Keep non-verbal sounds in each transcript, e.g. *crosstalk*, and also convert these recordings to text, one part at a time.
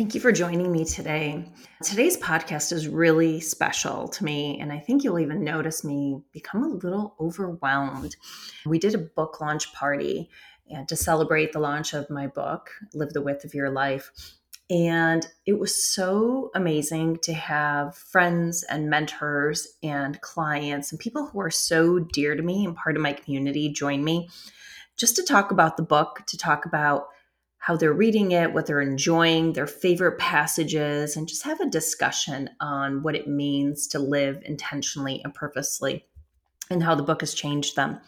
Thank you for joining me today. Today's podcast is really special to me, and I think you'll even notice me become a little overwhelmed. We did a book launch party and to celebrate the launch of my book, Live the Width of Your Life. And it was so amazing to have friends and mentors and clients and people who are so dear to me and part of my community join me just to talk about the book, to talk about how they're reading it, what they're enjoying, their favorite passages, and just have a discussion on what it means to live intentionally and purposely and how the book has changed them.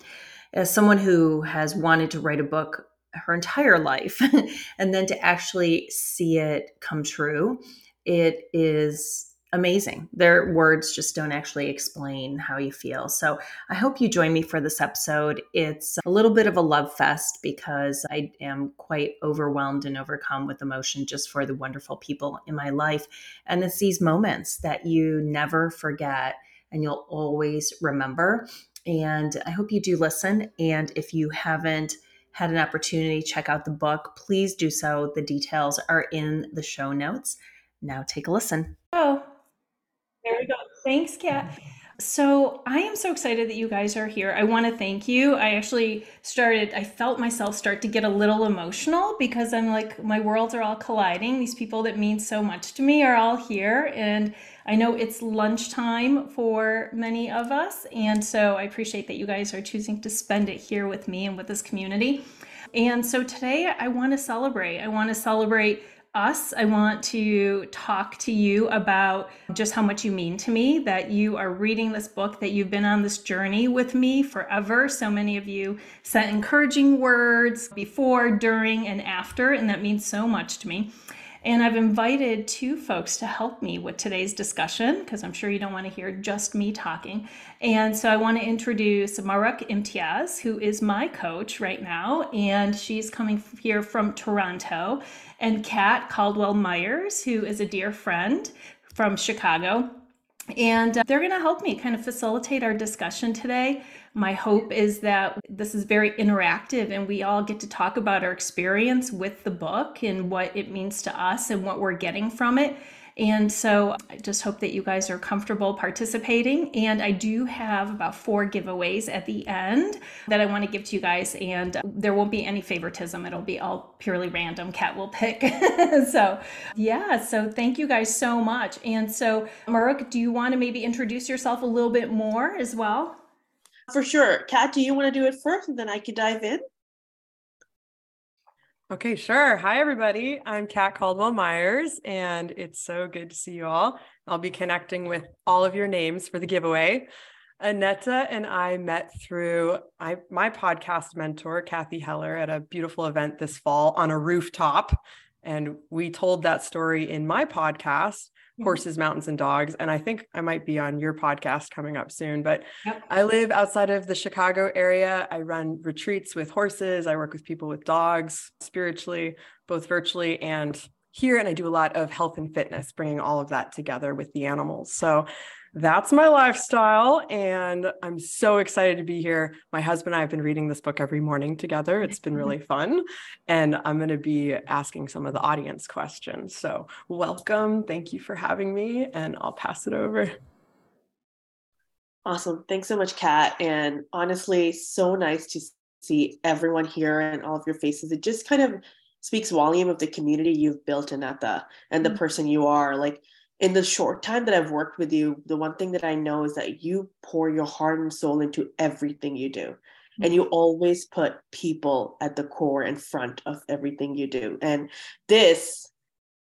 As someone who has wanted to write a book her entire life *laughs* and then to actually see it come true, it is amazing. Their words just don't actually explain how you feel. So I hope you join me for this episode. It's a little bit of a love fest because I am quite overwhelmed and overcome with emotion just for the wonderful people in my life. And it's these moments that you never forget and you'll always remember. And I hope you do listen. And if you haven't, had an opportunity check out the book, please do so. The details are in the show notes. Now take a listen. Oh, there we go. Thanks, Kat. So I am so excited that you guys are here. I want to thank you. I actually started, I felt myself start to get a little emotional because I'm like, my worlds are all colliding. These people that mean so much to me are all here. And I know it's lunchtime for many of us. And so I appreciate that you guys are choosing to spend it here with me and with this community. And so today I want to celebrate. I want to celebrate us. I want to talk to you about just how much you mean to me, that you are reading this book, that you've been on this journey with me forever. So many of you sent encouraging words before, during, and after, and that means so much to me. And I've invited two folks to help me with today's discussion because I'm sure you don't want to hear just me talking. And so I want to introduce Mahrukh Imtiaz, who is my coach right now, and she's coming here from Toronto, and Kat Caldwell Myers, who is a dear friend from Chicago. And uh, they're going to help me kind of facilitate our discussion today. My hope is that this is very interactive and we all get to talk about our experience with the book and what it means to us and what we're getting from it. And so I just hope that you guys are comfortable participating. And I do have about four giveaways at the end that I want to give to you guys. And uh, there won't be any favoritism, it'll be all purely random. Kat will pick. *laughs* so, yeah. So, thank you guys so much. And so, Mahrukh, do you want to maybe introduce yourself a little bit more as well? For sure. Kat, do you want to do it first and then I could dive in? Okay, sure. Hi, everybody. I'm Kat Caldwell Myers, and it's so good to see you all. I'll be connecting with all of your names for the giveaway. Aneta and I met through I, my podcast mentor, Cathy Heller, at a beautiful event this fall on a rooftop. And we told that story in my podcast. Mm-hmm. horses, mountains, and dogs. And I think I might be on your podcast coming up soon. But yep. I live outside of the Chicago area. I run retreats with horses. I work with people with dogs spiritually, both virtually and here. And I do a lot of health and fitness, bringing all of that together with the animals. So that's my lifestyle. And I'm so excited to be here. My husband and I have been reading this book every morning together. It's been really fun. And I'm going to be asking some of the audience questions. So, welcome. Thank you for having me. And I'll pass it over. Awesome. Thanks so much, Kat. And honestly, so nice to see everyone here and all of your faces. It just kind of speaks volume of the community you've built and Aneta and the mm-hmm. person you are. Like, in the short time that I've worked with you, the one thing that I know is that you pour your heart and soul into everything you do. Mm-hmm. And you always put people at the core and front of everything you do. And this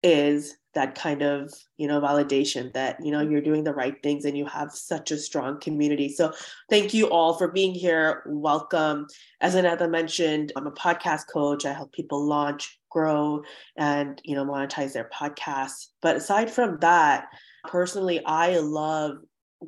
is that kind of you know validation that you know you're doing the right things and you have such a strong community so thank you all for being here welcome as another mentioned i'm a podcast coach i help people launch grow and you know monetize their podcasts but aside from that personally i love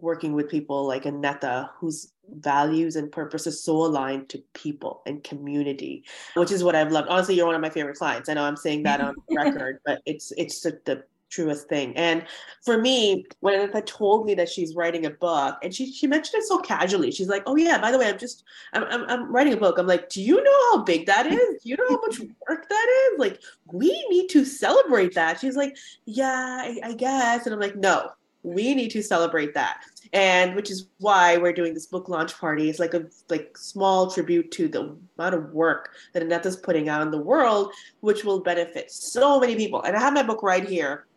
working with people like Aneta, whose values and purpose is so aligned to people and community, which is what I've loved. Honestly, you're one of my favorite clients. I know I'm saying that on *laughs* record, but it's it's the, the truest thing. And for me, when Aneta told me that she's writing a book, and she she mentioned it so casually, she's like, "Oh yeah, by the way, I'm just I'm I'm, I'm writing a book." I'm like, "Do you know how big that *laughs* is? Do you know how much work that is? Like, we need to celebrate that." She's like, "Yeah, I, I guess," and I'm like, "No, we need to celebrate that." And which is why we're doing this book launch party. It's like a like small tribute to the amount of work that Aneta's putting out in the world, which will benefit so many people. And I have my book right here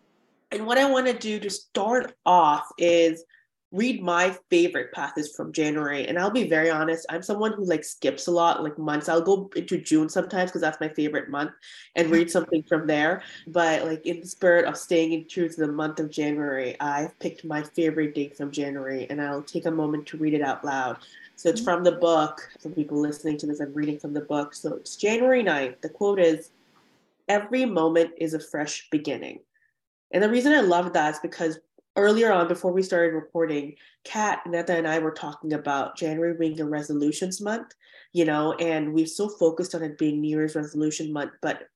and what I want to do to start off is read my favorite passage from January. And I'll be very honest, I'm someone who like skips a lot, like months. I'll go into June sometimes because that's my favorite month and read mm-hmm. something from there. But like in the spirit of staying in true to the month of January, I've picked my favorite date from January and I'll take a moment to read it out loud. So it's mm-hmm. from the book. For people listening to this, I'm reading from the book. So it's January 9th. The quote is Every moment is a fresh beginning. And the reason I love that is because earlier on, before we started recording, Kat, Neta, and I were talking about January being a resolutions month, you know, and we're so focused on it being New Year's resolution month. But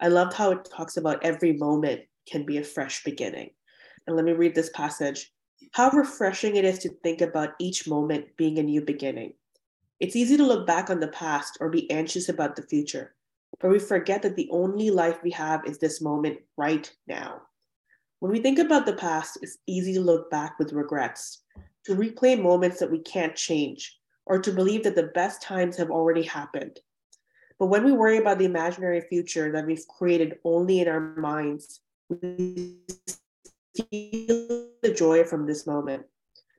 I loved how it talks about every moment can be a fresh beginning. And let me read this passage. How refreshing it is to think about each moment being a new beginning. It's easy to look back on the past or be anxious about the future, but we forget that the only life we have is this moment right now. When we think about the past, it's easy to look back with regrets, to replay moments that we can't change, or to believe that the best times have already happened. But when we worry about the imaginary future that we've created only in our minds, we feel the joy from this moment.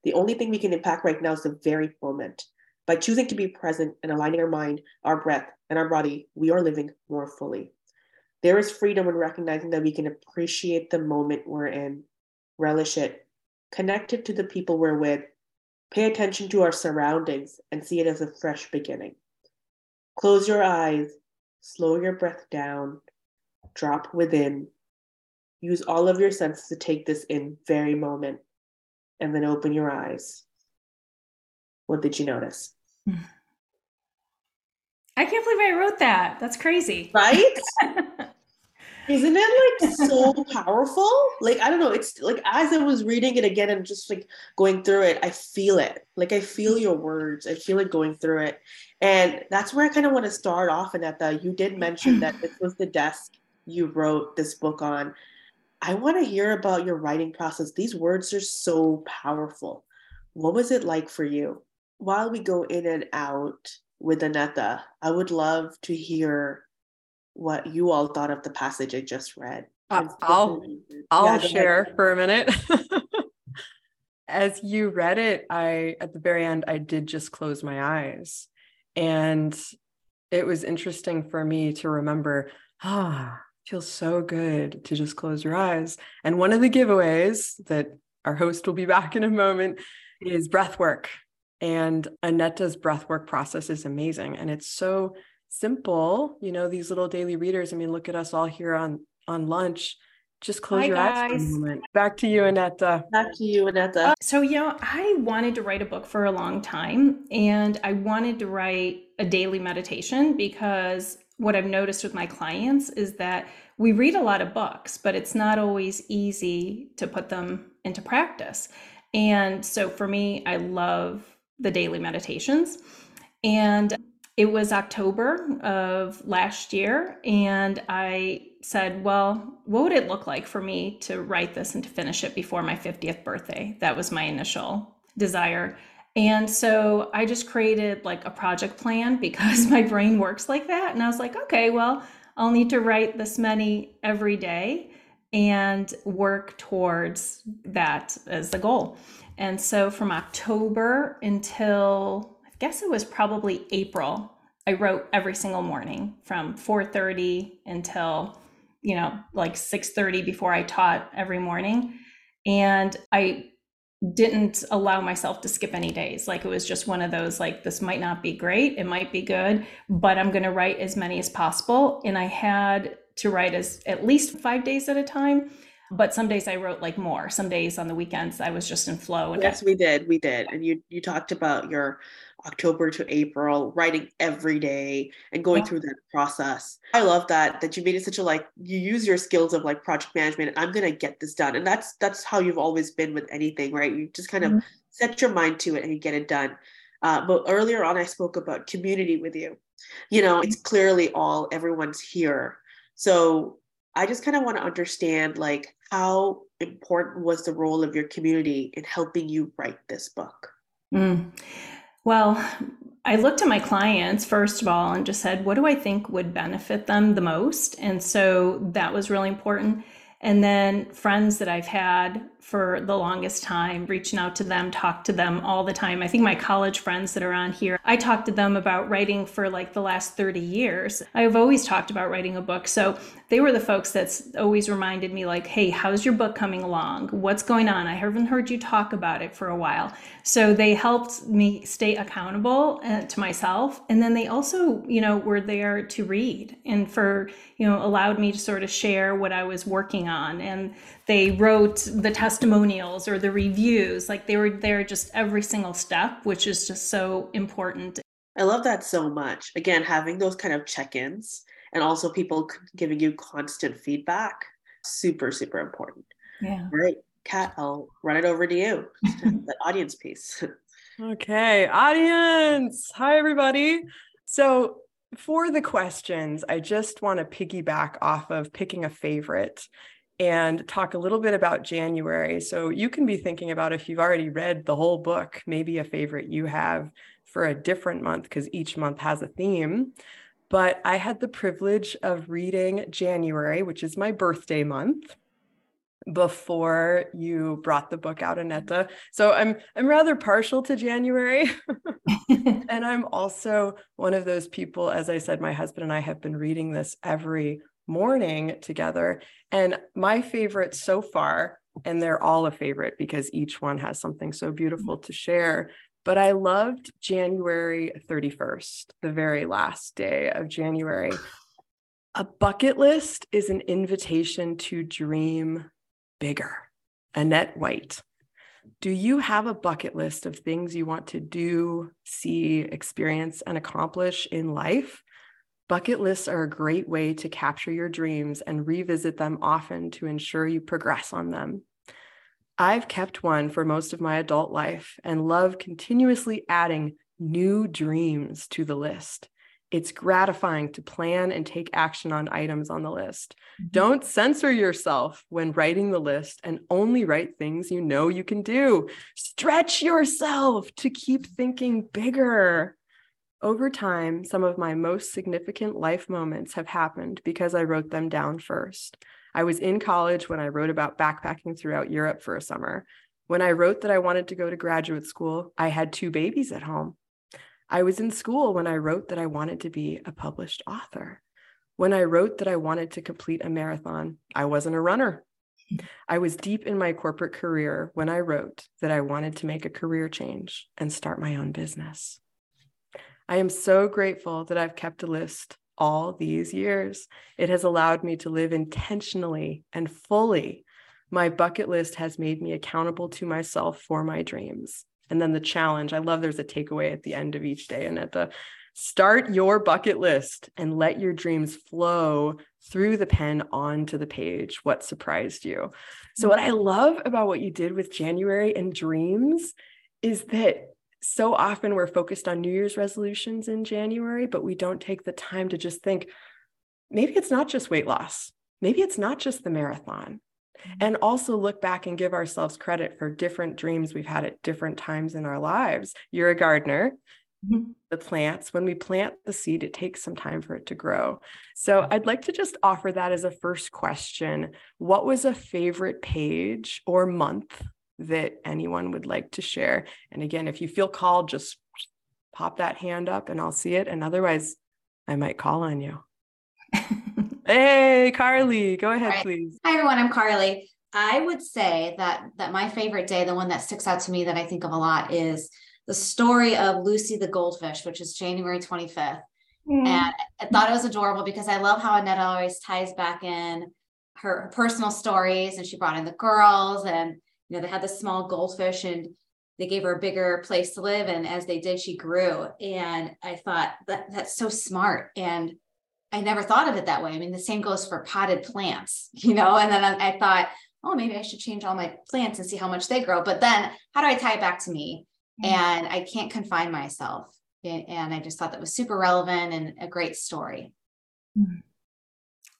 The only thing we can impact right now is the very moment. By choosing to be present and aligning our mind, our breath, and our body, we are living more fully. There is freedom in recognizing that we can appreciate the moment we're in, relish it, connect it to the people we're with, pay attention to our surroundings, and see it as a fresh beginning. Close your eyes, slow your breath down, drop within. Use all of your senses to take this in very moment, and then open your eyes. What did you notice? *sighs* I can't believe I wrote that. That's crazy. Right? *laughs* Isn't it like so powerful? Like, I don't know. It's like as I was reading it again and just like going through it, I feel it. Like, I feel your words. I feel it going through it. And that's where I kind of want to start off. And that you did mm-hmm. mention that this was the desk you wrote this book on. I want to hear about your writing process. These words are so powerful. What was it like for you? While we go in and out with Aneta, I would love to hear what you all thought of the passage I just read. Uh, I'll I'll yeah, share ahead. for a minute. *laughs* As you read it, I at the very end I did just close my eyes. And it was interesting for me to remember, ah, feels so good to just close your eyes. And one of the giveaways that our host will be *laughs* back in a moment is breath work. And Aneta's breath work process is amazing. And it's so simple you know these little daily readers i mean look at us all here on on lunch just close Hi, your guys. eyes for a moment back to you Aneta. back to you Aneta. uh, so you know i wanted to write a book for a long time and i wanted to write a daily meditation because what i've noticed with my clients is that we read a lot of books but it's not always easy to put them into practice and so for me i love the daily meditations and it was October of last year, and I said, Well, what would it look like for me to write this and to finish it before my 50th birthday? That was my initial desire. And so I just created like a project plan *laughs* because my brain works like that. And I was like, okay, well, I'll need to write this many every day and work towards that as the goal. And so from October until guess it was probably April. I wrote every single morning from 4:30 until you know like 6:30 before I taught every morning. And I didn't allow myself to skip any days. Like it was just one of those like this might not be great it might be good but I'm going to write as many as possible. And I had to write as at least 5 days at a time but some days I wrote like more. Some days on the weekends I was just in flow. yes, we did. We did. And you you talked about your October to April, writing every day and going yeah. through that process. I love that that you made it such a like you use your skills of like project management. I'm gonna get this done, and that's that's how you've always been with anything, right? You just kind of mm-hmm. set your mind to it and you get it done. Uh, but earlier on, I spoke about community with you. You know, it's clearly all everyone's here. So I just kind of want to understand like how important was the role of your community in helping you write this book? Mm. Well, I looked at my clients first of all and just said, what do I think would benefit them the most? And so that was really important. And then friends that I've had for the longest time, reaching out to them, talk to them all the time. I think my college friends that are on here, I talked to them about writing for like the last 30 years. I've always talked about writing a book. So they were the folks that's always reminded me like, hey, how's your book coming along? What's going on? I haven't heard you talk about it for a while. So they helped me stay accountable uh, to myself. And then they also, you know, were there to read and for, you know, allowed me to sort of share what I was working on. And they wrote the testimonials or the reviews. Like they were there just every single step, which is just so important. I love that so much. Again, having those kind of check ins and also people giving you constant feedback, super, super important. Yeah. All right, Kat, I'll run it over to you, the *laughs* audience piece. *laughs* okay, audience. Hi, everybody. So, for the questions, I just want to piggyback off of picking a favorite and talk a little bit about January. So you can be thinking about if you've already read the whole book, maybe a favorite you have for a different month because each month has a theme. But I had the privilege of reading January, which is my birthday month before you brought the book out Aneta. So I'm I'm rather partial to January. *laughs* and I'm also one of those people as I said my husband and I have been reading this every morning together. And my favorite so far, and they're all a favorite because each one has something so beautiful to share. But I loved January 31st, the very last day of January. A bucket list is an invitation to dream bigger. Annette White. Do you have a bucket list of things you want to do, see, experience, and accomplish in life? Bucket lists are a great way to capture your dreams and revisit them often to ensure you progress on them. I've kept one for most of my adult life and love continuously adding new dreams to the list. It's gratifying to plan and take action on items on the list. Mm-hmm. Don't censor yourself when writing the list and only write things you know you can do. Stretch yourself to keep thinking bigger. Over time, some of my most significant life moments have happened because I wrote them down first. I was in college when I wrote about backpacking throughout Europe for a summer. When I wrote that I wanted to go to graduate school, I had two babies at home. I was in school when I wrote that I wanted to be a published author. When I wrote that I wanted to complete a marathon, I wasn't a runner. I was deep in my corporate career when I wrote that I wanted to make a career change and start my own business. I am so grateful that I've kept a list all these years. It has allowed me to live intentionally and fully. My bucket list has made me accountable to myself for my dreams. And then the challenge, I love there's a takeaway at the end of each day, and at the start your bucket list and let your dreams flow through the pen onto the page. What surprised you? So, what mm. I love about what you did with January and dreams is that so often we're focused on New Year's resolutions in January, but we don't take the time to just think maybe it's not just weight loss, maybe it's not just the marathon. Mm-hmm. And also look back and give ourselves credit for different dreams we've had at different times in our lives. You're a gardener. Mm-hmm. The plants, when we plant the seed, it takes some time for it to grow. So I'd like to just offer that as a first question. What was a favorite page or month that anyone would like to share. And again, if you feel called, just pop that hand up and I'll see it. And otherwise, I might call on you. *laughs* hey, Carly, go ahead, right. please. Hi, everyone. I'm Carly. I would say that that my favorite day, the one that sticks out to me that I think of a lot, is the story of Lucy the goldfish, which is January 25th. Mm. And I thought it was adorable because I love how Annette always ties back in her personal stories and she brought in the girls and you know they had this small goldfish and they gave her a bigger place to live. And as they did she grew. And i thought that that's so smart. And i never thought of it that way. I mean the same goes for potted plants *laughs* you know? And then i, I thought oh maybe i should change all my plants and see how much they grow. But then how do i tie it back to me? Mm-hmm. and i can't confine myself. And i just thought that was super relevant and a great story.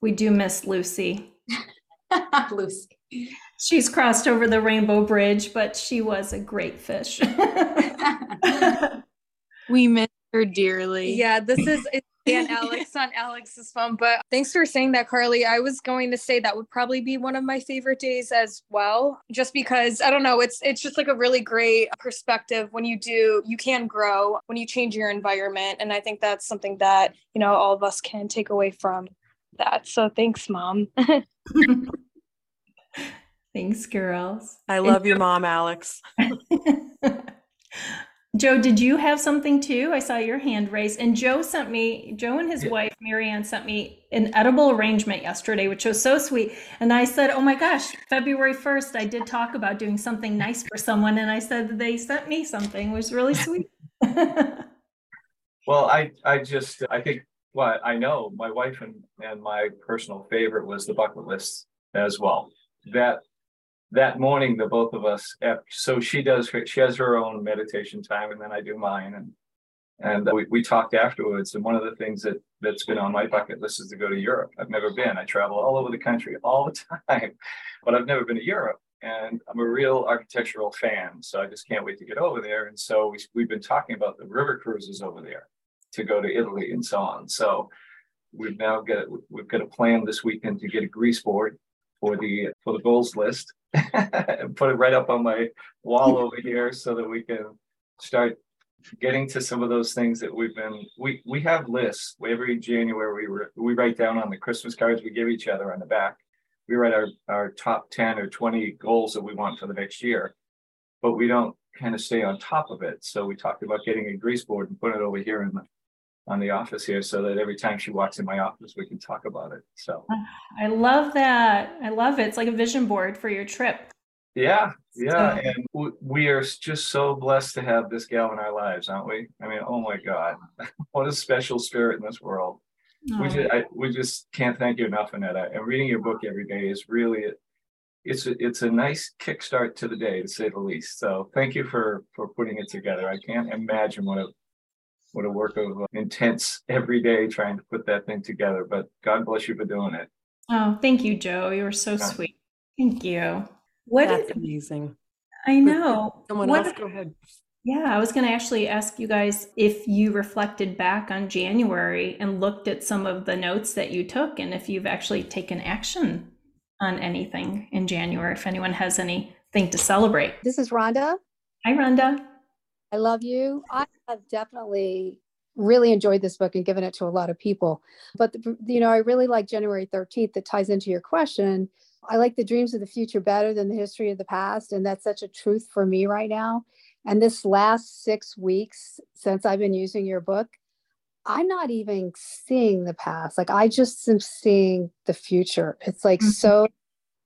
We do miss lucy. *laughs* Lucy She's crossed over the rainbow bridge, but she was a great fish. *laughs* we miss her dearly. Yeah, this is and Alex on Alex's phone. But thanks for saying that, Carly. I was going to say that would probably be one of my favorite days as well. Just because I don't know, it's it's just like a really great perspective when you do you can grow when you change your environment. And I think that's something that, you know, all of us can take away from that. So thanks, mom. *laughs* Thanks, girls. I love your mom, Alex. *laughs* Joe, did you have something too? I saw your hand raised. And Joe sent me, Joe and his yeah. wife, Marianne, sent me an edible arrangement yesterday, which was so sweet. And I said, Oh my gosh, February 1st, I did talk about doing something nice for someone. And I said, They sent me something. It was really sweet. *laughs* well, I, I just, I think what well, I know my wife and, and my personal favorite was the bucket list as well. That that morning, the both of us, eh, so she does, she has her own meditation time and then I do mine. And and we, we talked afterwards. And one of the things that that's been on my bucket list is to go to Europe. I've never been. I travel all over the country all the *laughs* time, but I've never been to Europe. And I'm a real architectural fan, so I just can't wait to get over there. And so we, we've been talking about the river cruises over there to go to Italy and so on. So we've now got we've got a plan this weekend to get a grease board for the for the goals list *laughs* put it right up on my wall *laughs* over here so that we can start getting to some of those things that we've been we we have lists. Every January we we write down on the Christmas cards we give each other on the back. We write our our top 10 or 20 goals that we want for the next year but we don't kind of stay on top of it. So we talked about getting a grease board and putting it over here in the on the office here so that every time she walks in my office we can talk about it so. Ah, I love that. I love it. It's like a vision board for your trip. Yeah yeah so. and we are just so blessed to have this gal in our lives aren't we? I mean oh my god. *laughs* What a special spirit in this world. Oh. we just I, we just can't thank you enough annette. And reading your book every day is really it's a, it's a nice kickstart to the day to say the least so thank you for for putting it together. I can't imagine what a what a work of uh, intense every day trying to put that thing together. But God bless you for doing it. Oh, thank you, Joe. You were so yeah. sweet. Thank you. What That's did, amazing. I know. Someone what, else, go ahead. Yeah, I was going to actually ask you guys if you reflected back on January and looked at some of the notes that you took and if you've actually taken action on anything in January, if anyone has anything to celebrate. This is Rhonda. Hi, Rhonda. I love you. I have definitely really enjoyed this book and given it to a lot of people. But, the, you know, I really like January 13th that ties into your question. I like the dreams of the future better than the history of the past. And that's such a truth for me right now. And this last six weeks since I've been using your book, I'm not even seeing the past. Like I just am seeing the future. It's like mm-hmm. so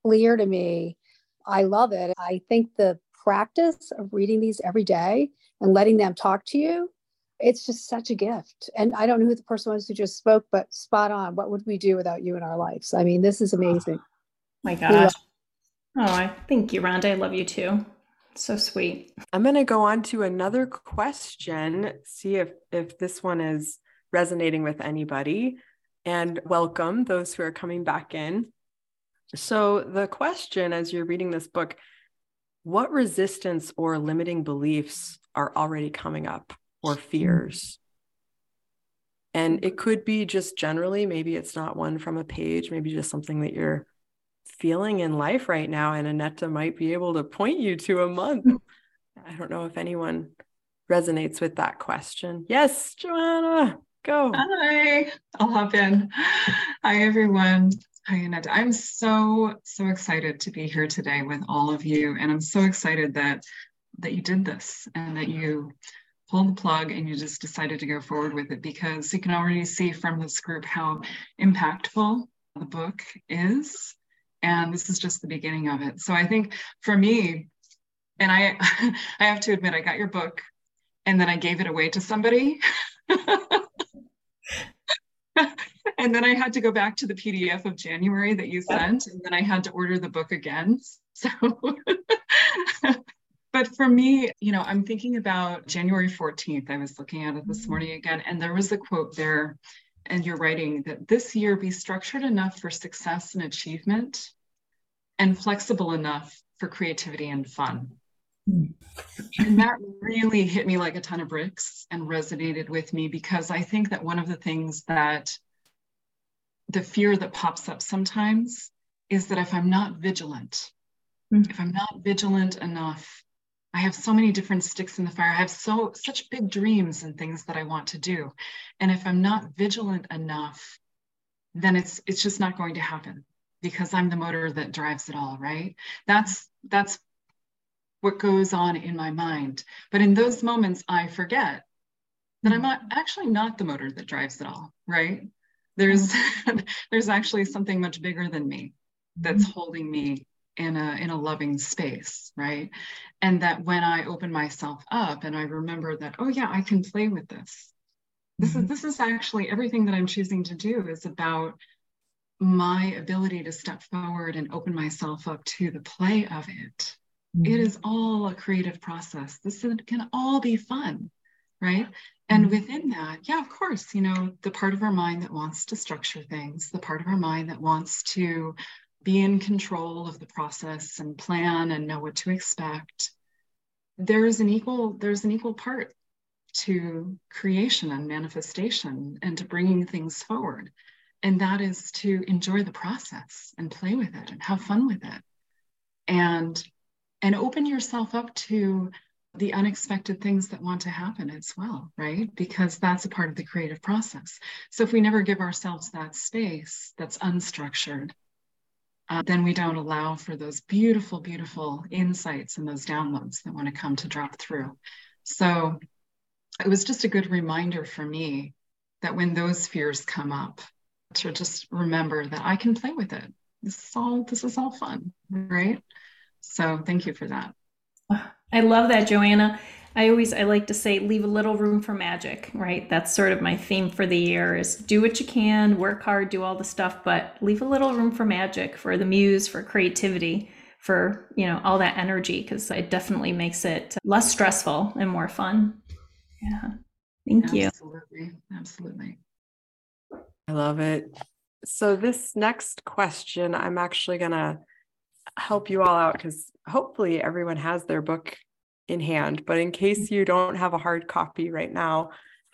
clear to me. I love it. I think the practice of reading these every day and letting them talk to you, it's just such a gift. And I don't know who the person was who just spoke, but spot on. What would we do without you in our lives? I mean, this is amazing. Oh, my gosh. Oh, I thank you, Rhonda. I love you too. So sweet. I'm going to go on to another question, see if if this one is resonating with anybody. And welcome those who are coming back in. So, the question as you're reading this book, what resistance or limiting beliefs are already coming up or mm. fears? And it could be just generally, maybe it's not one from a page, maybe just something that you're feeling in life right now. And Aneta might be able to point you to a month. *laughs* I don't know if anyone resonates with that question. Yes, Joanna, go. Hi, I'll hop in. Hi, everyone. Hi, Annette. I'm so, so excited to be here today with all of you. And I'm so excited that that you did this and that you pulled the plug and you just decided to go forward with it because you can already see from this group how impactful the book is And this is just the beginning of it. So I think for me, and I *laughs* I have to admit, I got your book and then I gave it away to somebody. *laughs* and then I had to go back to the PDF of January that you sent, and then I had to order the book again. *laughs* So, but for me, you know, I'm thinking about January 14th. I was looking at it this mm-hmm. morning again, and there was a quote there, and you're writing that this year be structured enough for success and achievement and flexible enough for creativity and fun. And that really hit me like a ton of bricks and resonated with me because I think that one of the things that the fear that pops up sometimes is that if I'm not vigilant, mm-hmm. if I'm not vigilant enough, I have so many different sticks in the fire. I have so such big dreams and things that I want to do. And if I'm not vigilant enough, then it's it's just not going to happen because I'm the motor that drives it all, right? That's that's what goes on in my mind. But in those moments, I forget that I'm not, actually not the motor that drives it all, right? There's *laughs* there's actually something much bigger than me that's mm-hmm. holding me in a in a loving space, right? And that when I open myself up and I remember that, oh yeah, I can play with this. This mm-hmm. is this is actually everything that I'm choosing to do is about my ability to step forward and open myself up to the play of it Mm-hmm. It is all a creative process. This can all be fun, right? And mm-hmm. within that, yeah, of course, you know, the part of our mind that wants to structure things, the part of our mind that wants to be in control of the process and plan and know what to expect. There's an equal, there's an equal part to creation and manifestation and to bringing things forward. And that is to enjoy the process and play with it and have fun with it. And and open yourself up to the unexpected things that want to happen as well, right? Because that's a part of the creative process. So if we never give ourselves that space that's unstructured, uh, then we don't allow for those beautiful, beautiful insights and those downloads that want to come to drop through. So it was just a good reminder for me that when those fears come up, to just remember that I can play with it. This is all this is all fun, right? So thank you for that. *sighs* I love that, Joanna. I always I like to say leave a little room for magic, right? That's sort of my theme for the year is do what you can, work hard, do all the stuff, but leave a little room for magic, for the muse, for creativity, for, you know, all that energy cuz it definitely makes it less stressful and more fun. Yeah. Thank Absolutely. you. Absolutely. Absolutely. I love it. So this next question I'm actually going to help you all out because hopefully everyone has their book in hand. But in case you don't have a hard copy right now,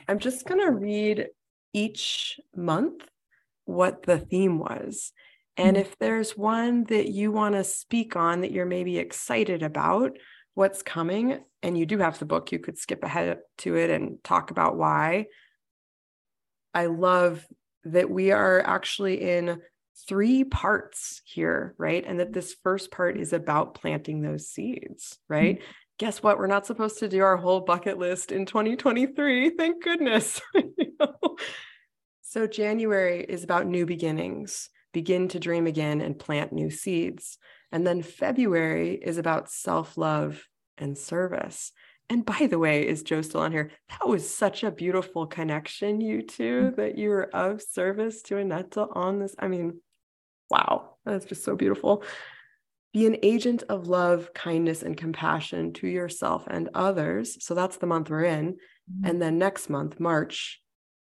I'm just going to read each month what the theme was. And mm-hmm. if there's one that you want to speak on that you're maybe excited about, what's coming, and you do have the book, you could skip ahead to it and talk about why. I love that we are actually in three parts here, right? And that this first part is about planting those seeds, right? Mm-hmm. Guess what? We're not supposed to do our whole bucket list in 2023. Thank goodness. *laughs* So, January is about new beginnings, begin to dream again and plant new seeds. And then February is about self love and service. And by the way, is Joe still on here? That was such a beautiful connection, you two, mm. that you were of service to Aneta on this. I mean, wow, that's just so beautiful. Be an agent of love, kindness, and compassion to yourself and others. So that's the month we're in. Mm-hmm. And then next month, March,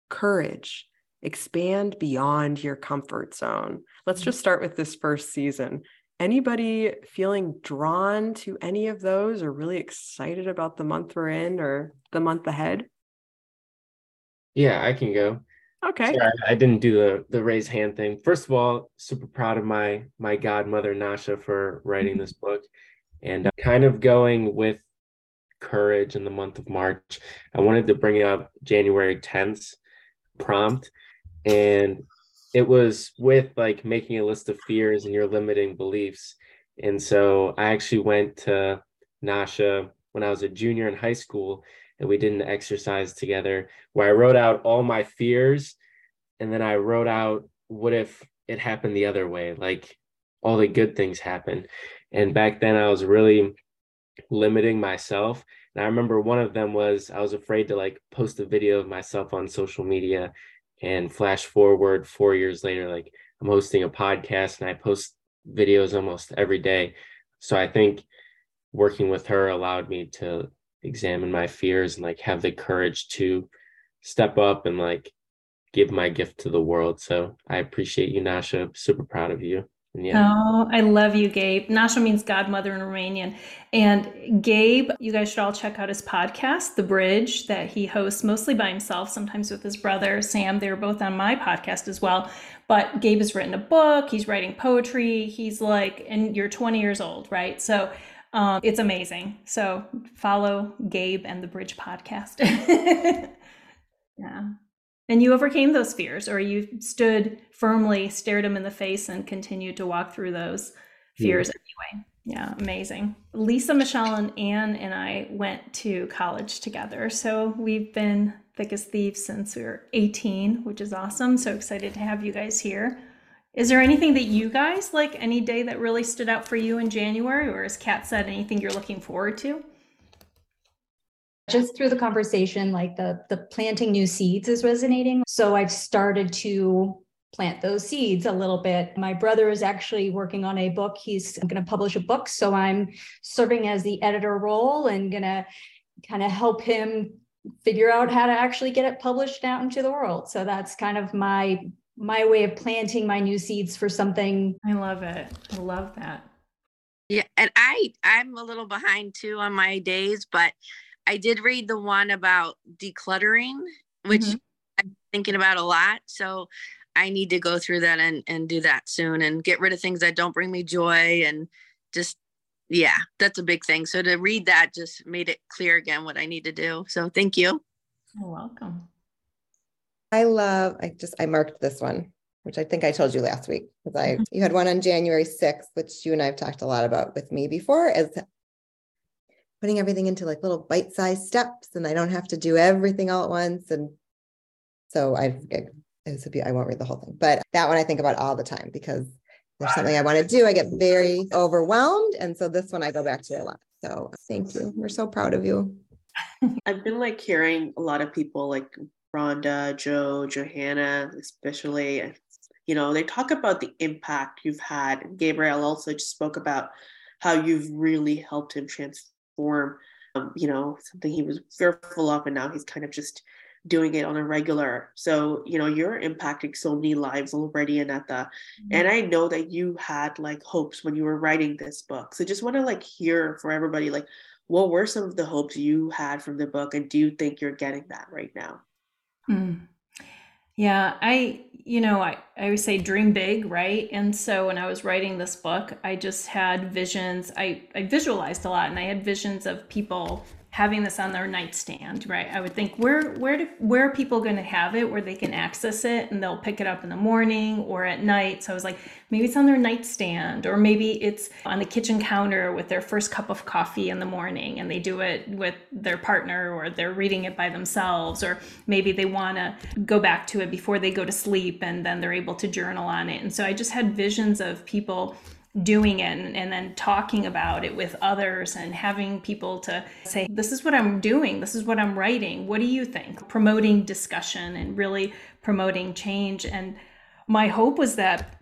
courage, expand beyond your comfort zone. Let's mm-hmm. just start with this first season. Anybody feeling drawn to any of those or really excited about the month we're in or the month ahead? Yeah, I can go. Okay. Sorry, I didn't do the the raise hand thing. First of all, super proud of my my godmother Nasha for writing this book, and uh, kind of going with courage in the month of March. I wanted to bring up January 10th prompt, and it was with like making a list of fears and your limiting beliefs. And so I actually went to Nasha when I was a junior in high school and we did an exercise together where I wrote out all my fears and then I wrote out what if it happened the other way like all the good things happen. And back then I was really limiting myself. And I remember one of them was I was afraid to like post a video of myself on social media and flash forward four years later, like I'm hosting a podcast and I post videos almost every day. So I think working with her allowed me to examine my fears and like have the courage to step up and like give my gift to the world. So I appreciate you, Nasha. Super proud of you. Yeah. Oh, I love you, Gabe. Nasha means godmother in Romanian. And Gabe, you guys should all check out his podcast, The Bridge, that he hosts mostly by himself, sometimes with his brother, Sam. They're both on my podcast as well. But Gabe has written a book, he's writing poetry. He's like, and you're 20 years old, right? So um, it's amazing. So follow Gabe and the Bridge podcast. *laughs* yeah. And you overcame those fears, or you stood firmly, stared them in the face, and continued to walk through those hmm. fears anyway. Yeah, amazing. Lisa, Michelle, and Anne and I went to college together. So we've been thick as thieves since we were 18, which is awesome. So excited to have you guys here. Is there anything that you guys like any day that really stood out for you in January, or as Kat said, anything you're looking forward to? Just through the conversation like the the planting new seeds is resonating. So i've started to plant those seeds a little bit. My brother is actually working on a book. He's going to publish a book. So i'm serving as the editor role and going to kind of help him figure out how to actually get it published out into the world. So that's kind of my my way of planting my new seeds for something. I love it. I love that. Yeah and i i'm a little behind too on my days but I did read the one about decluttering, which mm-hmm. I'm thinking about a lot. So I need to go through that and, and do that soon and get rid of things that don't bring me joy and just yeah, that's a big thing. So to read that just made it clear again what I need to do. So thank you. You're welcome. I love I just I marked this one, which I think I told you last week because I mm-hmm. you had one on January 6th, which you and I have talked a lot about with me before, as putting everything into like little bite-sized steps and I don't have to do everything all at once. And so I, it, it's a, I won't read the whole thing, but that one I think about all the time because there's something I want to do. I get very overwhelmed. And so this one I go back to a lot. So thank you. We're so proud of you. *laughs* I've been like hearing a lot of people like Rhonda, Joe, Johanna, especially, you know, they talk about the impact you've had. Gabriel also just spoke about how you've really helped him transform form, um, you know, something he was fearful of, and now he's kind of just doing it on a regular. So, you know, you're impacting so many lives already, Aneta. Mm-hmm. And I know that you had like hopes when you were writing this book. So just want to like hear for everybody, like, what were some of the hopes you had from the book? And do you think you're getting that right now? Mm. Yeah, I, you know, I, I always say dream big, right? And so when I was writing this book, I just had visions. I, I visualized a lot and I had visions of people having this on their nightstand, right? I would think where where do, where are people going to have it where they can access it and they'll pick it up in the morning or at night. So I was like, maybe it's on their nightstand or maybe it's on the kitchen counter with their first cup of coffee in the morning and they do it with their partner or they're reading it by themselves or maybe they want to go back to it before they go to sleep and then they're able to journal on it. And so I just had visions of people doing it and, and, then talking about it with others and having people to say, This is what I'm doing, this is what I'm writing. What do you think? Promoting discussion and really promoting change. And my hope was that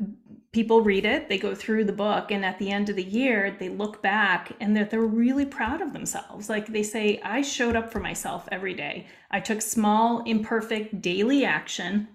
people read it, they go through the book, and at the end of the year, they look back and that they're really proud of themselves. Like they say, I showed up for myself every day. I took small, imperfect daily action.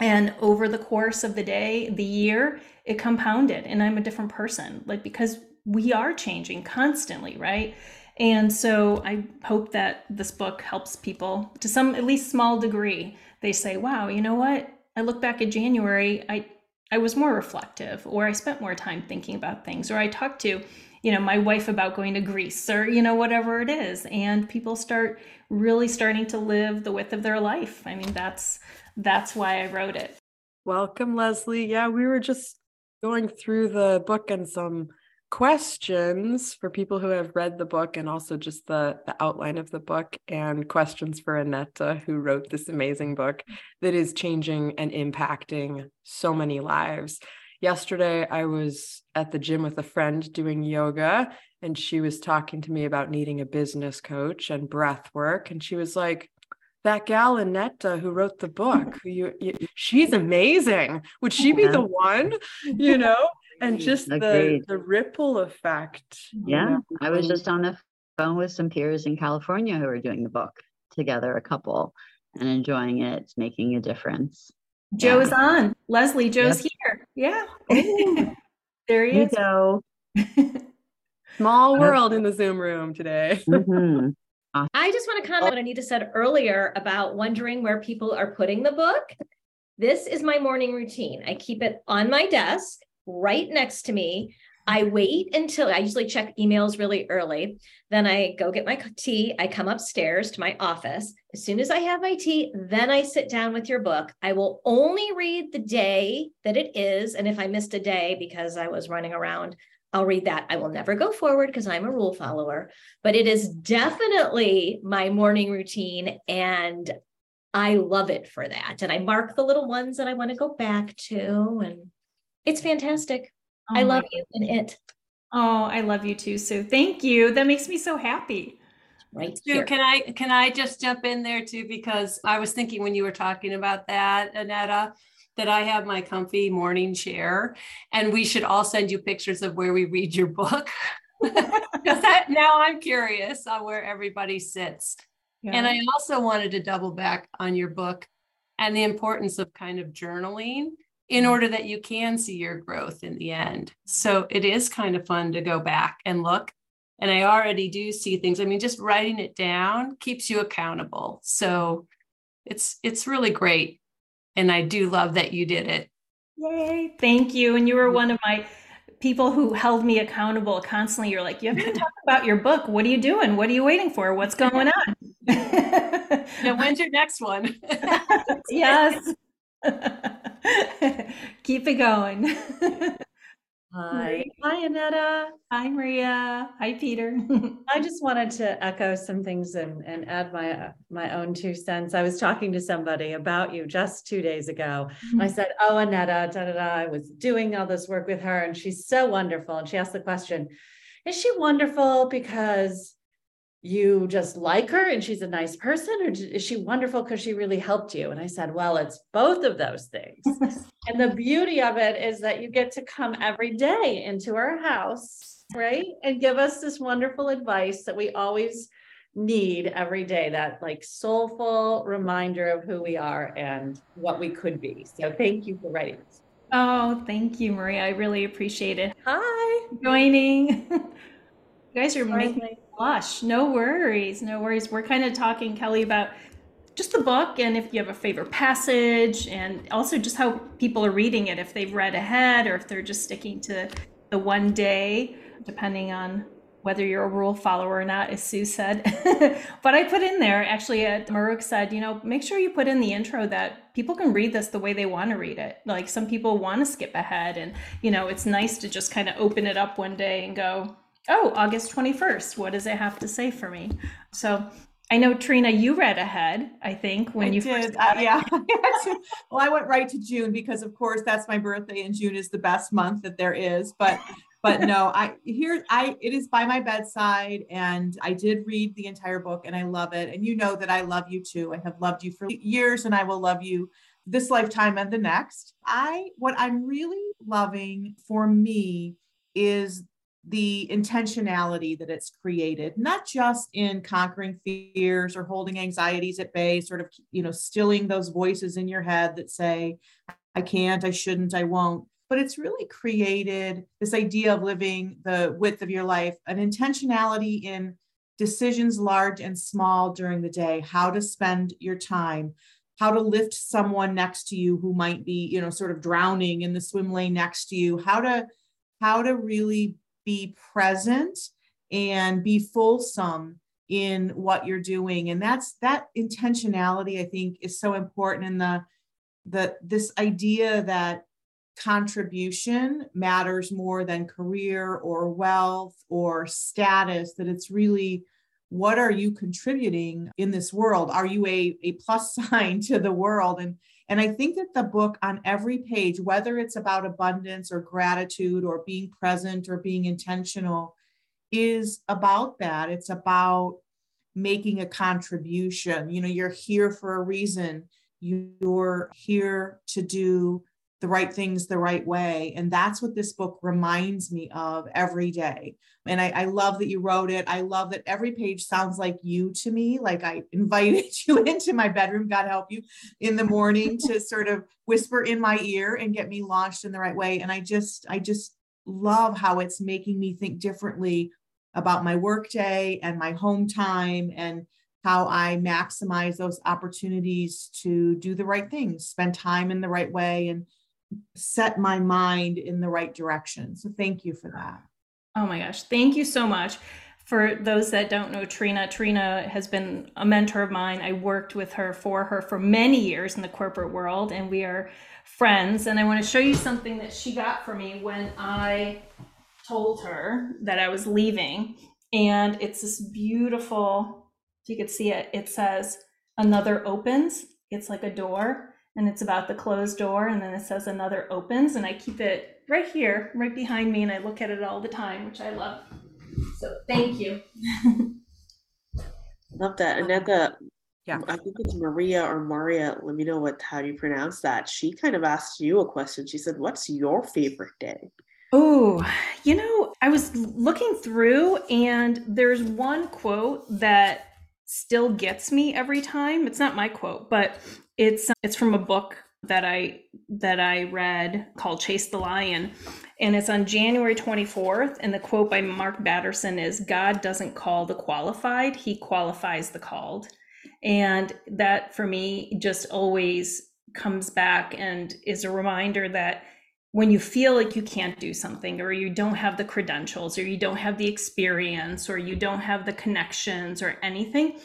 And over the course of the day, the year, it compounded and I'm a different person, like because we are changing constantly, right? And so I hope that this book helps people to some at least small degree. They say, wow, you know what? I look back at January, I I was more reflective or I spent more time thinking about things or I talked to, you know, my wife about going to Greece or you know whatever it is and people start really starting to live the width of their life. I mean, that's that's why I wrote it. Welcome, Leslie. Yeah, we were just going through the book and some questions for people who have read the book and also just the, the outline of the book and questions for Aneta, who wrote this amazing book that is changing and impacting so many lives. yesterday I was at the gym with a friend doing yoga and she was talking to me about needing a business coach and breath work and she was like that gal Aneta who wrote the book mm. you, you she's amazing would she be the one you *laughs* know and just the Agreed. the ripple effect you Yeah, know? I was just on the phone with some peers in California who are doing the book together, a couple, and enjoying it. It's making a difference. Joe's on. Leslie, Joe's here. Yeah. *laughs* there he You is. go. *laughs* small world in the zoom room today mm-hmm. Mhm. I just want to comment on what Aneta said earlier about wondering where people are putting the book. This is my morning routine. I keep it on my desk right next to me. I wait until I usually check emails really early. Then I go get my tea. I come upstairs to my office. As soon as I have my tea, then I sit down with your book. I will only read the day that it is. And if I missed a day because I was running around, I'll read that. I will never go forward because I'm a rule follower, but it is definitely my morning routine. And I love it for that. And I mark the little ones that I want to go back to. And it's fantastic. I Oh my love you and it. Oh, I love you too, Sue. Thank you. That makes me so happy. Right Sue, can I can I just jump in there too? Because I was thinking when you were talking about that, Aneta, that I have my comfy morning chair, and we should all send you pictures of where we read your book. *laughs* Because that now I'm curious on where everybody sits. And I also wanted to double back on your book and the importance of kind of journaling in mm-hmm. order that you can see your growth in the end. So it is kind of fun to go back and look. And I already do see things. I mean, just writing it down keeps you accountable. So it's it's really great. And I do love that you did it. Yay. Thank you. And you were mm-hmm. one of my people who held me accountable constantly. You're like, you have to *laughs* talk about your book. What are you doing? What are you waiting for? What's *laughs* going on? Now, *laughs* when's your next one? yes. Keep it going. Hi. Hi, Aneta. Hi, Maria. Hi, Peter. *laughs* I just wanted to echo some things and, and add my my own two cents. I was talking to somebody about you just two days ago. And I said, Oh, Aneta, da da da. I was doing all this work with her, and she's so wonderful. And she asked the question, Is she wonderful because you just like her and she's a nice person, or is she wonderful because she really helped you? And I said, Well, it's both of those things. *laughs* and the beauty of it is that you get to come every day into our house, right? And give us this wonderful advice that we always need every day that like soulful reminder of who we are and what we could be. So thank you for writing this. Oh, thank you, Maria. I really appreciate it. Hi. Joining. *laughs* You guys are making blush. No worries. No worries. We're kind of talking, Kelly, about just the book and if you have a favorite passage and also just how people are reading it, if they've read ahead or if they're just sticking to the one day, depending on whether you're a rule follower or not, as Sue said. *laughs* but I put in there, actually, uh, Mahrukh said, you know, make sure you put in the intro that people can read this the way they want to read it. Like some people want to skip ahead, and, you know, it's nice to just kind of open it up one day and go, oh, August 21st, what does it have to say for me? So I know, Trina, you read ahead, I think, when I you did. first Uh, yeah. *laughs* well, I went right to June because, of course, that's my birthday, and June is the best month that there is. But, but no, *laughs* I here I it is by my bedside, and I did read the entire book, and I love it. And you know that I love you too. I have loved you for years, and I will love you this lifetime and the next. I what I'm really loving for me is the intentionality that it's created not just in conquering fears or holding anxieties at bay sort of you know stilling those voices in your head that say i can't i shouldn't i won't. But it's really created this idea of living the width of your life an intentionality in decisions large and small during the day how to spend your time how to lift someone next to you who might be you know sort of drowning in the swim lane next to you how to how to really be present and be fulsome in what you're doing. And that's that intentionality i think is so important in the the this idea that contribution matters more than career or wealth or status that it's really what are you contributing in this world? Are you a, a plus *laughs* sign to the world? And And I think that the book on every page, whether it's about abundance or gratitude or being present or being intentional, is about that. It's about making a contribution. You know, you're here for a reason. You're here to do the right things the right way. And that's what this book reminds me of every day. And I, I, love that you wrote it. I love that every page sounds like you to me. Like I *laughs* invited you into my bedroom, God help you, in the morning to sort of whisper in my ear and get me launched in the right way. And I just, I just love how it's making me think differently about my workday and my home time and how I maximize those opportunities to do the right things, spend time in the right way, and set my mind in the right direction. So thank you for that. Oh my gosh. Thank you so much. For those that don't know Trina, Trina has been a mentor of mine. I worked with her for her for many years in the corporate world, and we are friends. And I want to show you something that she got for me when I told her that I was leaving. And it's this beautiful, if you could see it, it says, Another opens. It's like a door and it's about the closed door and then it says another opens and i keep it right here right behind me and i look at it all the time which i love. So thank you. *laughs* Love that. Annette yeah. I think it's maria or maria let me know what how do you pronounce that? She kind of asked you a question. She said what's your favorite day? Oh, you know, I was looking through and there's one quote that still gets me every time. It's not my quote, but it's it's from a book that I that I read called Chase the Lion and it's on January 24th and the quote by Mark Batterson is God doesn't call the qualified, he qualifies the called. And that for me just always comes back and is a reminder that when you feel like you can't do something or you don't have the credentials or you don't have the experience or you don't have the connections or anything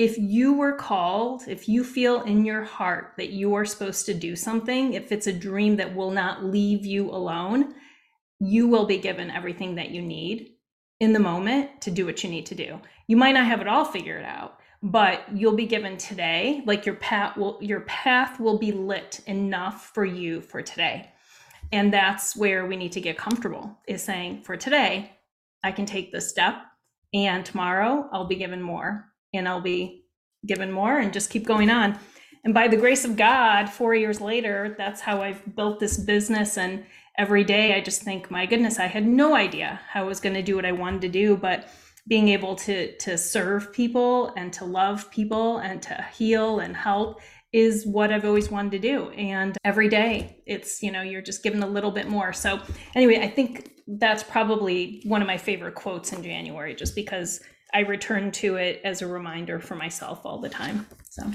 if you were called, if you feel in your heart that you are supposed to do something, if it's a dream that will not leave you alone, you will be given everything that you need in the moment to do what you need to do. You might not have it all figured out, but you'll be given today, like your path will your path will be lit enough for you for today. And that's where we need to get comfortable is saying for today, I can take this step and tomorrow I'll be given more and I'll be given more and just keep going on. And by the grace of God, four years later, that's how I've built this business. And every day I just think, my goodness, I had no idea how I was going to do what I wanted to do. But being able to to serve people and to love people and to heal and help is what I've always wanted to do. And every day it's, you know, you're just given a little bit more. So anyway, I think that's probably one of my favorite quotes in January, just because I return to it as a reminder for myself all the time. So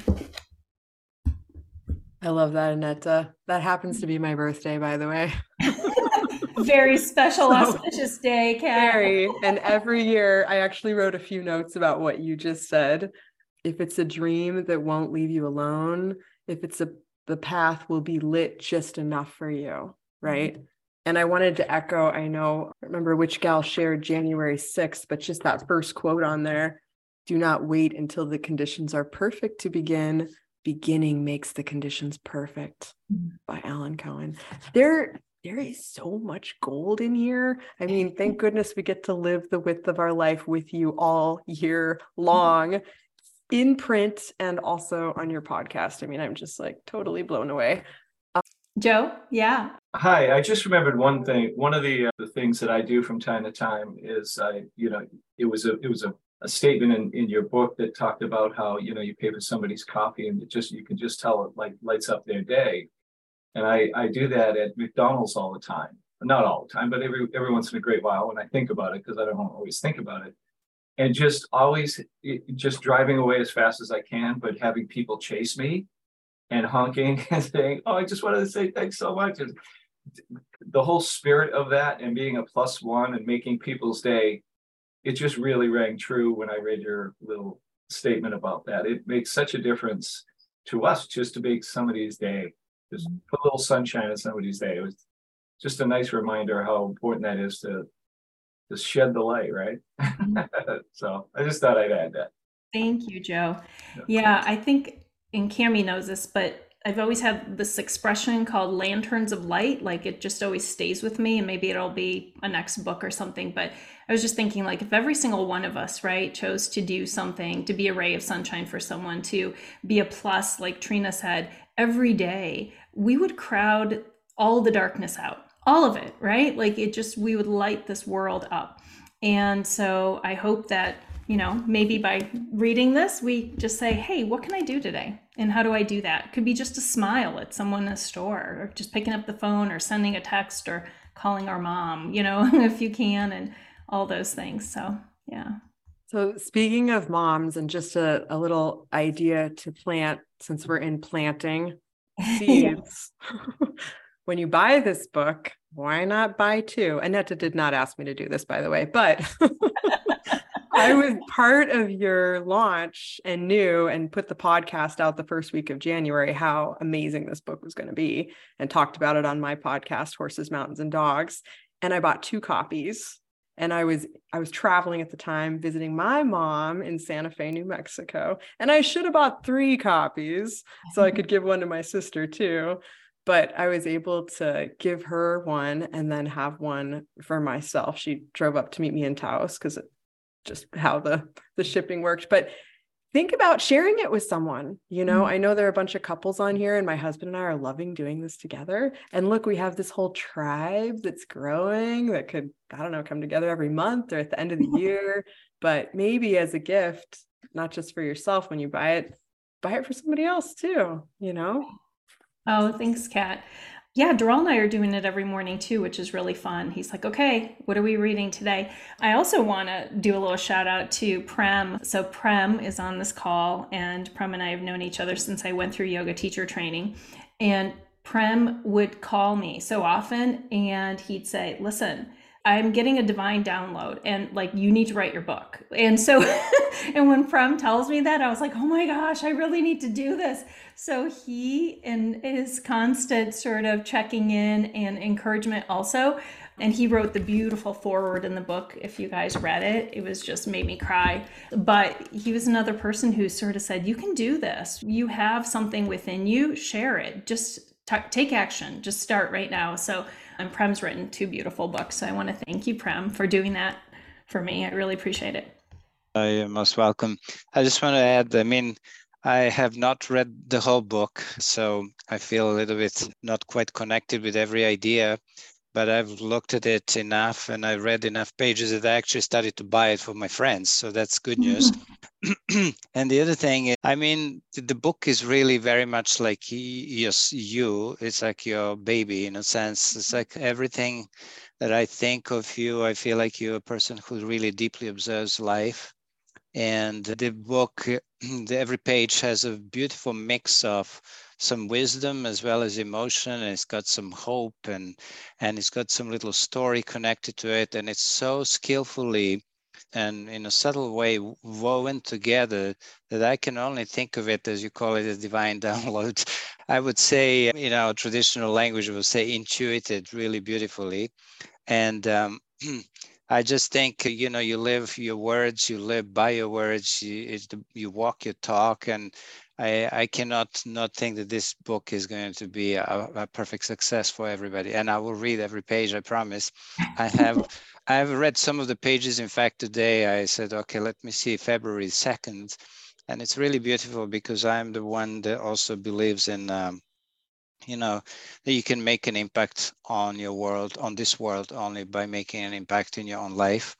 I love that, Annette. That happens to be my birthday, by the way. *laughs* *laughs* very special, so, auspicious day, Kat. Very. And every year, I actually wrote a few notes about what you just said. If it's a dream that won't leave you alone, if it's a the path will be lit just enough for you, right? Mm-hmm. And I wanted to echo, I know, I remember which gal shared January 6th, but just that first quote on there do not wait until the conditions are perfect to begin. Beginning makes the conditions perfect mm-hmm. by Alan Cohen. There, there is so much gold in here. I mean, thank *laughs* goodness we get to live the width of our life with you all year long in print and also on your podcast. I mean, I'm just like totally blown away. Joe, yeah. Hi, I just remembered one thing. One of the uh, the things that I do from time to time is I, you know, it was a it was a, a statement in, in your book that talked about how you know you pay for somebody's coffee and it just you can just tell it like lights up their day, and I I do that at McDonald's all the time. Not all the time, but every every once in a great while when I think about it because I don't always think about it, and just always just driving away as fast as I can, but having people chase me and honking *laughs* and saying, "Oh, I just wanted to say thanks so much." And the whole spirit of that and being a plus one and making people's day, it just really rang true when I read your little statement about that. It makes such a difference to us just to make somebody's day, just put a little sunshine in somebody's day. It was just a nice reminder how important that is to to shed the light, right? Mm-hmm. *laughs* so I just thought I'd add that. Thank you, Joe. Yeah, I think and Cami knows this, but I've always had this expression called lanterns of light. Like it just always stays with me, and maybe it'll be a next book or something. But I was just thinking, like, if every single one of us, right, chose to do something, to be a ray of sunshine for someone, to be a plus, like Trina said, every day, we would crowd all the darkness out, all of it, right? Like it just, we would light this world up. And so I hope that you know, maybe by reading this, we just say, hey, what can I do today? And how do I do that? Could be just a smile at someone in a store, or just picking up the phone, or sending a text, or calling our mom, you know, *laughs* if you can, and all those things. So, yeah. So, speaking of moms, and just a, a little idea to plant since we're in planting *laughs* seeds. *laughs* when you buy this book, why not buy two? Aneta did not ask me to do this, by the way, but I was part of your launch and knew and put the podcast out the first week of January how amazing this book was going to be and talked about it on my podcast Horses Mountains and Dogs. And I bought two copies. And I was I was traveling at the time visiting my mom in Santa Fe, New Mexico. And I should have bought 3 copies so I could *laughs* give one to my sister too. But I was able to give her one and then have one for myself. She drove up to meet me in Taos because just how the the shipping worked. But think about sharing it with someone you know? Mm-hmm. i know there are a bunch of couples on here and my husband and i are loving doing this together. And look we have this whole tribe that's growing that could i don't know come together every month or at the end of the *laughs* year. But maybe as a gift not just for yourself when you buy it buy it for somebody else too you know? Oh thanks kat yeah, Doral and I are doing it every morning too, which is really fun. He's like, okay, what are we reading today? I also want to do a little shout out to Prem. So, Prem is on this call, and Prem and I have known each other since I went through yoga teacher training. And Prem would call me so often, and he'd say, listen, I'm getting a divine download and like you need to write your book. And so *laughs* and when Prem tells me that, I was like, oh my gosh, I really need to do this. So he and his constant sort of checking in and encouragement also. And he wrote the beautiful forward in the book. If you guys read it, it was just made me cry. But he was another person who sort of said, You can do this. You have something within you, share it. Just t- take action. Just start right now. So and Prem's written two beautiful books. So I want to thank you, Prem, for doing that for me. I really appreciate it. You're most welcome. I just want to add, I mean, I have not read the whole book, so I feel a little bit not quite connected with every idea but I've looked at it enough and I read enough pages that I actually started to buy it for my friends. So that's good news. Mm-hmm. *clears throat* and the other thing, is, I mean, the book is really very much like yes, you. It's like your baby in a sense. It's like everything that I think of you. I feel like you're a person who really deeply observes life. And the book, *clears throat* every page has a beautiful mix of some wisdom as well as emotion and it's got some hope and and it's got some little story connected to it and it's so skillfully and in a subtle way woven together that I can only think of it as you call it a divine *laughs* download. I would say, you know, traditional language we would say intuited really beautifully. And um, *clears throat* I just think, you know, you live your words, you live by your words, you, you walk your talk. And I, I cannot not think that this book is going to be a, a, perfect success for everybody. And I will read every page, I promise. *laughs* I have I have read some of the pages. In fact, today I said, okay, let me see February 2nd. And it's really beautiful because I'm the one that also believes in um, you know that you can make an impact on your world on this world only by making an impact in your own life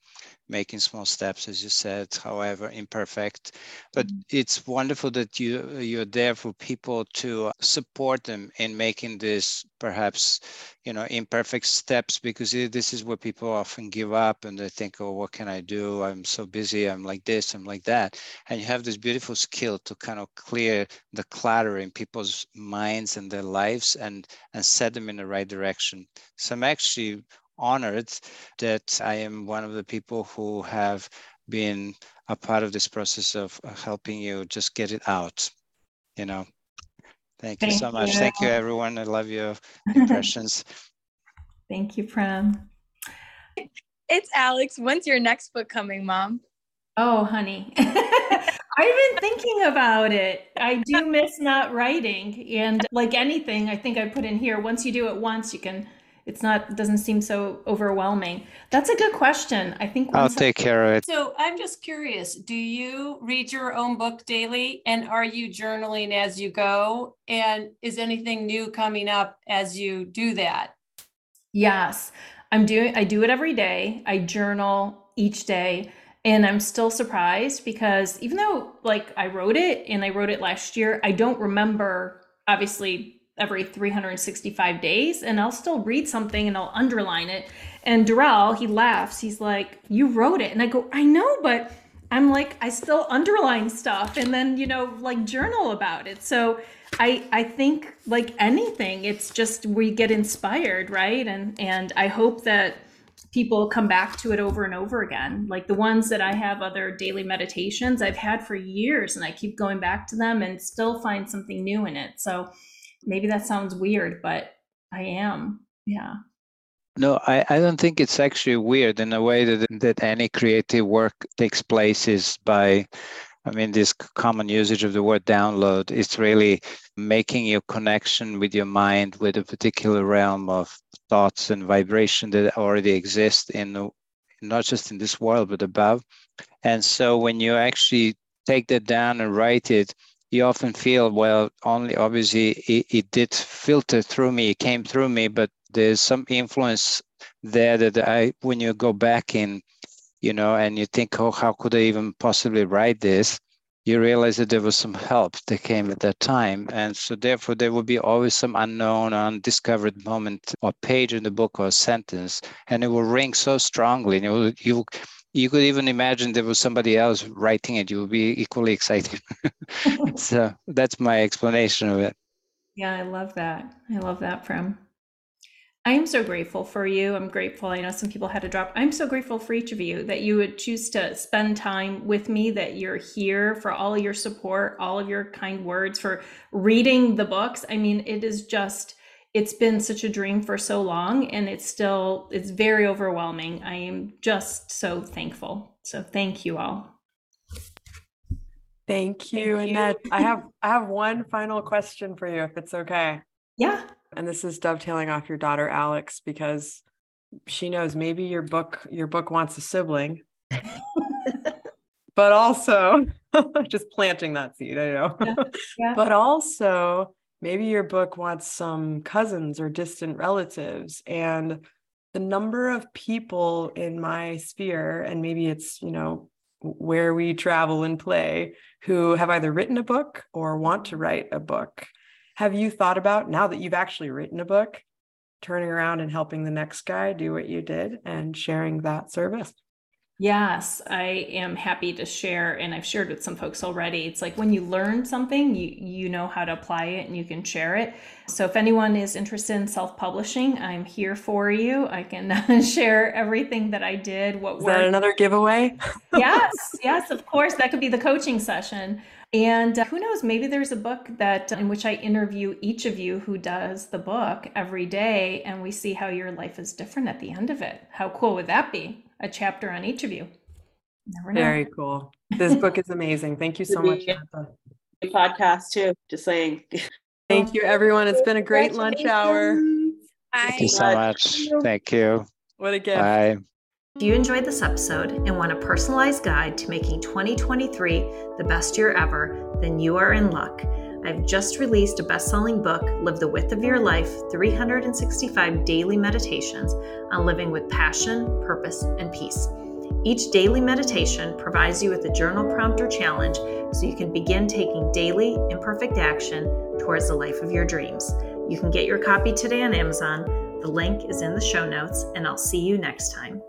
making small steps, as you said, however imperfect. But mm-hmm. it's wonderful that you you're there for people to support them in making this perhaps you know imperfect steps because this is where people often give up and they think, oh, what can I do? I'm so busy. I'm like this. I'm like that. And you have this beautiful skill to kind of clear the clutter in people's minds and their lives and and set them in the right direction. So I'm actually honored that I am one of the people who have been a part of this process of uh, helping you just get it out. You know, thank, thank you so much. You. Thank you, everyone. I love your *laughs* impressions. thank you, Prem. It's Alex. When's your next book coming, Mom? Oh, honey. *laughs* I've been thinking about it. I do miss not writing. And like anything, I think I put in here, once you do it once, you can, it's not, it doesn't seem so overwhelming. That's a good question. I think I'll once I- take care of it. So I'm just curious, do you read your own book daily and are you journaling as you go? And is anything new coming up as you do that? Yes, I'm doing, I do it every day. I journal each day. And I'm still surprised because even though like I wrote it and I wrote it last year, I don't remember obviously every 365 days. And I'll still read something and I'll underline it. And Durrell, he laughs. He's like, You wrote it. And I go, I know, but I'm like, I still underline stuff and then, you know, like journal about it. So I I think like anything, it's just we get inspired, right? And and I hope that people come back to it over and over again. Like the ones that I have other daily meditations I've had for years and I keep going back to them and still find something new in it. So maybe that sounds weird, but I am. Yeah. No, I, I don't think it's actually weird in a way that that any creative work takes place is by I mean this common usage of the word download is really making your connection with your mind with a particular realm of thoughts and vibration that already exist in not just in this world but above. And so when you actually take that down and write it, you often feel well only obviously it, it did filter through me it came through me but there's some influence there that i when you go back in you know and you think oh how could i even possibly write this? You realize that there was some help that came at that time. And so therefore there will be always some unknown undiscovered moment or page in the book or sentence. And it will ring so strongly and it will, you you could even imagine there was somebody else writing it you would be equally excited *laughs* so that's my explanation of it Yeah, I love that. I love that from. I am so grateful for you. I'm grateful. I know some people had to drop. I'm so grateful for each of you that you would choose to spend time with me, that you're here for all your support, all of your kind words, for reading the books. I mean, it is just, it's been such a dream for so long and it's still, it's very overwhelming. I am just so thankful. So thank you all. Thank you, Annette. I have *laughs* I have one final question for you, if it's okay. Yeah. And this is dovetailing off your daughter Alex because she knows maybe your book your book wants a sibling. *laughs* but also *laughs* just planting that seed, I know. yeah. But also maybe your book wants some cousins or distant relatives and the number of people in my sphere and maybe it's, you know, where we travel and play who have either written a book or want to write a book. Have you thought about now that you've actually written a book, turning around and helping the next guy do what you did and sharing that service? Yes, I am happy to share, and I've shared with some folks already. It's like when you learn something, you you know how to apply it and you can share it. So if anyone is interested in self-publishing, I'm here for you. I can *laughs* share everything that I did, What Is that another giveaway? yes, *laughs* yes, of course. That could be the coaching session. And uh, who knows, maybe there's a book that in which I interview each of you who does the book every day and we see how your life is different at the end of it. How cool would that be? A chapter on each of you. Never know. Very cool. This *laughs* book is amazing. Thank you so much. Martha. podcast too. Just saying. Thank you, everyone. It's been a great lunch hour. thank you so much thank you What a gift. bye If you enjoyed this episode and want a personalized guide to making 2023 the best year ever, then you are in luck. I've just released a best selling book, Live the Width of Your Life 365 Daily Meditations on living with passion, purpose, and peace. Each daily meditation provides you with a journal prompt or challenge so you can begin taking daily, imperfect action towards the life of your dreams. You can get your copy today on Amazon. The link is in the show notes, and I'll see you next time.